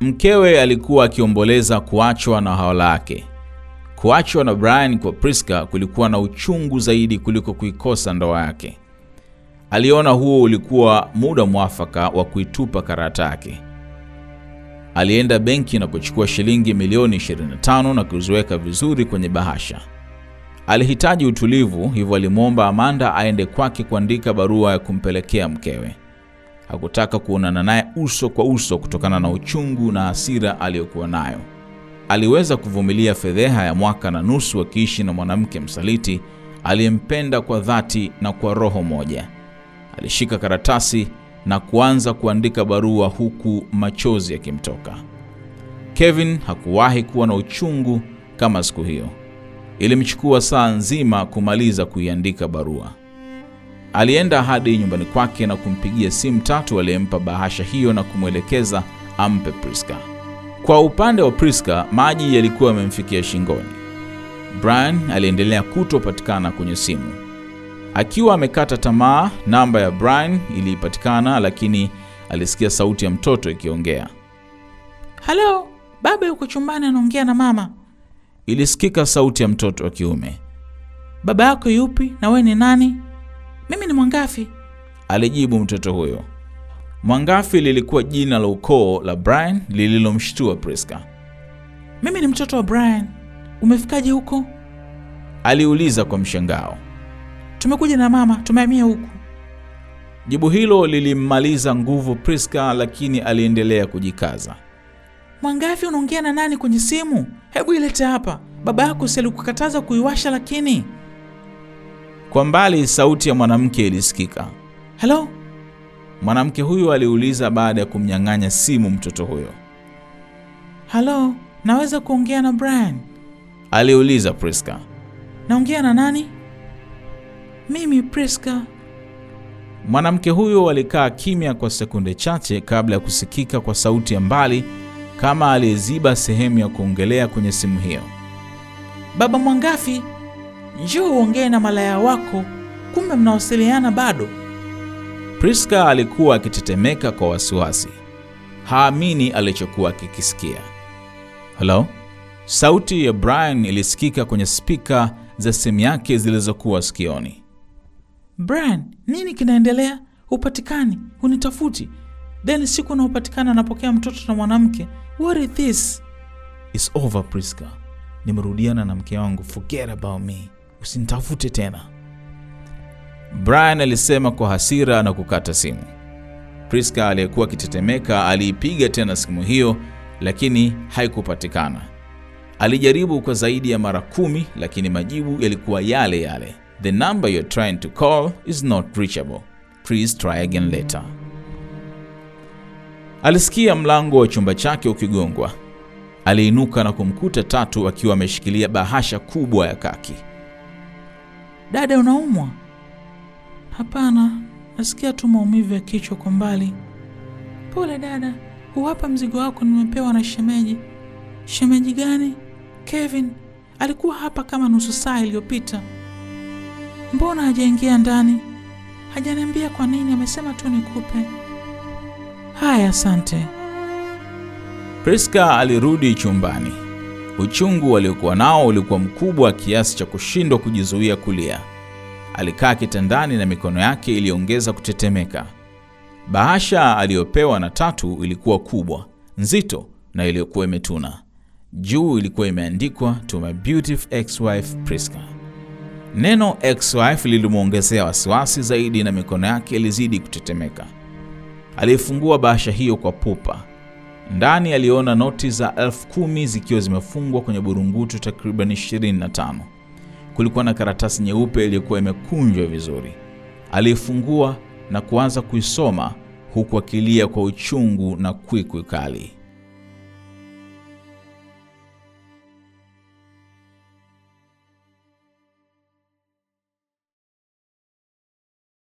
Mkewe alikuwa akiomboleza kuachwa na hawala yake. Kuachwa na Brian kwa Priska kulikuwa na uchungu zaidi kuliko kuikosa ndoa yake. Aliona huo ulikuwa muda mwafaka wa kuitupa karata yake. Alienda benki na kuchukua shilingi milioni 25 na kuziweka vizuri kwenye bahasha. Alihitaji utulivu, hivyo alimwomba Amanda aende kwake kuandika barua ya kumpelekea mkewe. Hakutaka kuonana naye uso kwa uso kutokana na uchungu na hasira aliyokuwa nayo. Aliweza kuvumilia fedheha ya mwaka na nusu akiishi na mwanamke msaliti aliyempenda kwa dhati na kwa roho moja. Alishika karatasi na kuanza kuandika barua huku machozi yakimtoka. Kevin hakuwahi kuwa na uchungu kama siku hiyo. Ilimchukua saa nzima kumaliza kuiandika barua. Alienda hadi nyumbani kwake na kumpigia simu Tatu aliyempa bahasha hiyo na kumwelekeza ampe Priska. Kwa upande wa Priska, maji yalikuwa yamemfikia shingoni. Brian aliendelea kutopatikana kwenye simu. Akiwa amekata tamaa, namba ya Brian ilipatikana, lakini alisikia sauti ya mtoto ikiongea. Halo, baba yuko chumbani anaongea na mama. Ilisikika sauti ya mtoto wa kiume. Baba yako yupi na wewe ni nani? Mimi ni Mwangafi. Alijibu mtoto huyo. Mwangafi lilikuwa jina la ukoo la Brian lililomshtua Priska. Mimi ni mtoto wa Brian. Umefikaje huko? Aliuliza kwa mshangao. Tumekuja na mama, tumehamia huku. Jibu hilo lilimmaliza nguvu Priska, lakini aliendelea kujikaza. Mwangafi, unaongea na nani kwenye simu? Hebu ilete hapa. Baba yako si alikukataza kuiwasha lakini. Kwa mbali sauti ya mwanamke ilisikika. Halo? Mwanamke huyo aliuliza baada ya kumnyang'anya simu mtoto huyo. Halo, naweza kuongea na Brian? Aliuliza Priska. Naongea na nani? Mimi Priska. Mwanamke huyo alikaa kimya kwa sekunde chache kabla ya kusikika kwa sauti ya mbali kama aliyeziba sehemu ya kuongelea kwenye simu hiyo. Baba Mwangafi, njoo uongee na malaya wako. Kumbe mnawasiliana bado? Priska alikuwa akitetemeka kwa wasiwasi. Haamini alichokuwa akikisikia. Halo? Sauti ya Brian ilisikika kwenye spika za simu yake zilizokuwa sikioni. Brian, nini kinaendelea? Hupatikani, hunitafuti. Then siku unaopatikana anapokea mtoto na mwanamke. What is this? It's over Priska. Nimerudiana na mke wangu. Forget about me. Usinitafute tena. Brian alisema kwa hasira na kukata simu. Priska aliyekuwa akitetemeka aliipiga tena simu hiyo, lakini haikupatikana. Alijaribu kwa zaidi ya mara kumi, lakini majibu yalikuwa yale yale. The number you're trying to call is not reachable. Please try again later. Alisikia mlango wa chumba chake ukigongwa. Aliinuka na kumkuta Tatu akiwa ameshikilia bahasha kubwa ya kaki. Dada, unaumwa? Hapana, nasikia tu maumivu ya kichwa kwa mbali. Pole dada, huwapa mzigo wako, nimepewa na shemeji. Shemeji gani? Kevin alikuwa hapa kama nusu saa iliyopita. Mbona hajaingia ndani? Hajaniambia kwa nini, amesema tu nikupe. Haya, asante. Priska alirudi chumbani. Uchungu aliokuwa nao ulikuwa mkubwa kiasi cha kushindwa kujizuia kulia. Alikaa kitandani na mikono yake iliongeza kutetemeka. Bahasha aliyopewa na Tatu ilikuwa kubwa, nzito na iliyokuwa imetuna. Juu ilikuwa imeandikwa to my beautiful ex-wife Priska. Neno ex-wife lilimwongezea wasiwasi zaidi na mikono yake ilizidi kutetemeka. Alifungua bahasha hiyo kwa pupa. Ndani aliona noti za elfu kumi zikiwa zimefungwa kwenye burungutu takriban 25. Kulikuwa na karatasi nyeupe iliyokuwa imekunjwa vizuri. Aliifungua na kuanza kuisoma huku akilia kwa uchungu na kwikwi kali.